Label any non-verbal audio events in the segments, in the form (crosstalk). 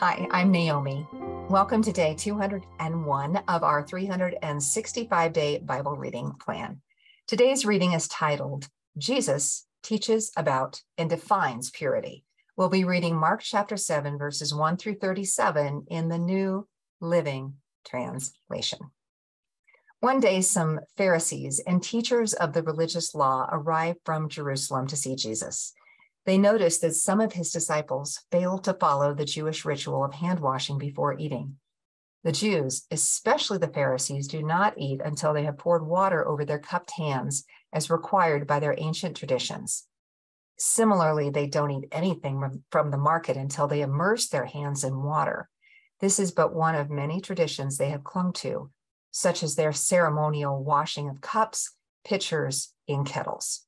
Hi, I'm Naomi. Welcome to day 201 of our 365 day Bible reading plan. Today's reading is titled Jesus Teaches About and Defines Purity. We'll be reading Mark chapter 7, verses 1 through 37 in the New Living Translation. One day, some Pharisees and teachers of the religious law arrived from Jerusalem to see Jesus. They noticed that some of his disciples failed to follow the Jewish ritual of hand washing before eating. The Jews, especially the Pharisees, do not eat until they have poured water over their cupped hands, as required by their ancient traditions. Similarly, they don't eat anything from the market until they immerse their hands in water. This is but one of many traditions they have clung to, such as their ceremonial washing of cups, pitchers, and kettles.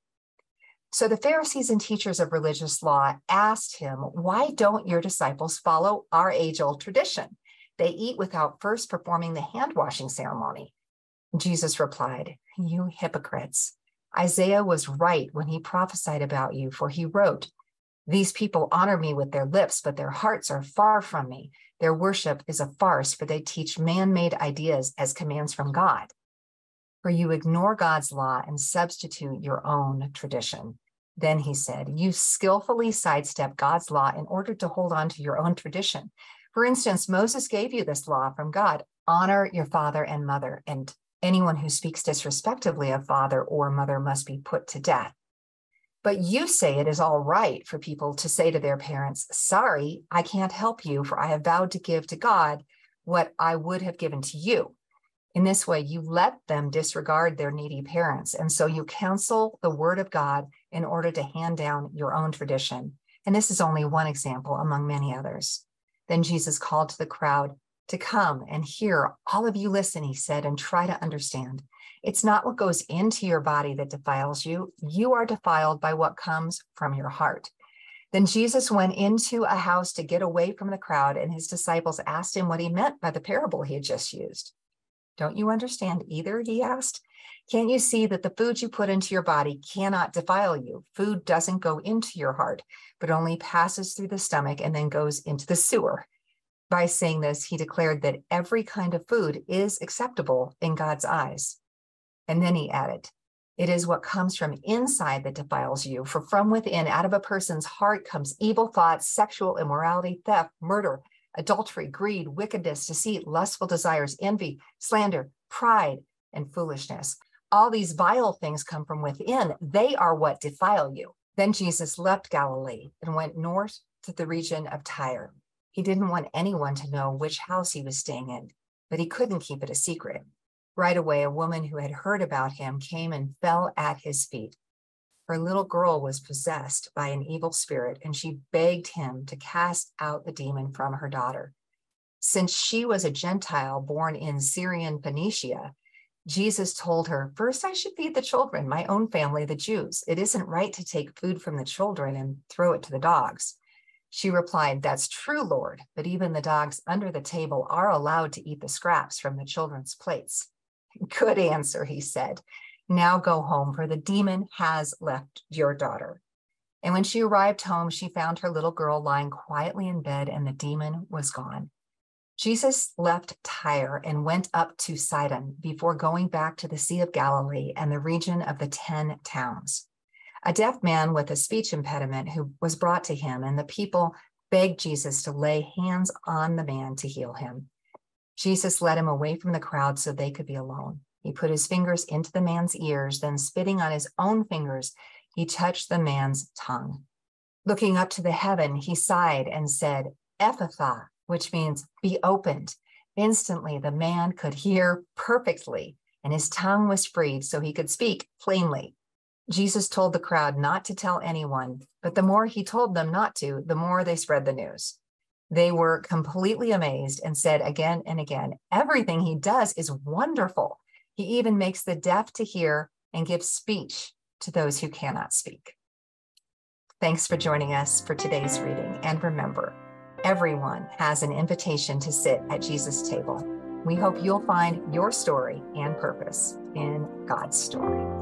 So the Pharisees and teachers of religious law asked him, Why don't your disciples follow our age old tradition? They eat without first performing the hand washing ceremony. Jesus replied, You hypocrites. Isaiah was right when he prophesied about you, for he wrote, These people honor me with their lips, but their hearts are far from me. Their worship is a farce, for they teach man made ideas as commands from God for you ignore God's law and substitute your own tradition. Then he said, You skillfully sidestep God's law in order to hold on to your own tradition. For instance, Moses gave you this law from God honor your father and mother, and anyone who speaks disrespectfully of father or mother must be put to death. But you say it is all right for people to say to their parents, Sorry, I can't help you, for I have vowed to give to God what I would have given to you. In this way, you let them disregard their needy parents. And so you counsel the word of God in order to hand down your own tradition. And this is only one example among many others. Then Jesus called to the crowd to come and hear. All of you listen, he said, and try to understand. It's not what goes into your body that defiles you. You are defiled by what comes from your heart. Then Jesus went into a house to get away from the crowd, and his disciples asked him what he meant by the parable he had just used. Don't you understand either? He asked. Can't you see that the food you put into your body cannot defile you? Food doesn't go into your heart, but only passes through the stomach and then goes into the sewer. By saying this, he declared that every kind of food is acceptable in God's eyes. And then he added, It is what comes from inside that defiles you. For from within, out of a person's heart, comes evil thoughts, sexual immorality, theft, murder, adultery, greed, wickedness, deceit, lustful desires, envy, slander, pride, and foolishness. All these vile things come from within. They are what defile you. Then Jesus left Galilee and went north to the region of Tyre. He didn't want anyone to know which house he was staying in, but he couldn't keep it a secret. Right away, a woman who had heard about him came and fell at his feet her little girl was possessed by an evil spirit, and she begged him to cast out the demon from her daughter. Since she was a Gentile born in Syrian Phoenicia, Jesus told her, First, I should feed the children, my own family, the Jews. It isn't right to take food from the children and throw it to the dogs. She replied, That's true, Lord, but even the dogs under the table are allowed to eat the scraps from the children's plates. (laughs) Good answer, he said. Now go home, for the demon has left your daughter. And when she arrived home, she found her little girl lying quietly in bed, and the demon was gone. Jesus left Tyre and went up to Sidon before going back to the Sea of Galilee and the region of the Ten Towns. A deaf man with a speech impediment who was brought to him, and the people begged Jesus to lay hands on the man to heal him. Jesus led him away from the crowd so they could be alone. He put his fingers into the man's ears, then spitting on his own fingers, he touched the man's tongue. Looking up to the heaven, he sighed and said, Ephphatha, which means be opened. Instantly, the man could hear perfectly, and his tongue was freed so he could speak plainly. Jesus told the crowd not to tell anyone, but the more he told them not to, the more they spread the news. They were completely amazed and said again and again, Everything he does is wonderful. He even makes the deaf to hear and gives speech to those who cannot speak. Thanks for joining us for today's reading. And remember, everyone has an invitation to sit at Jesus' table. We hope you'll find your story and purpose in God's story.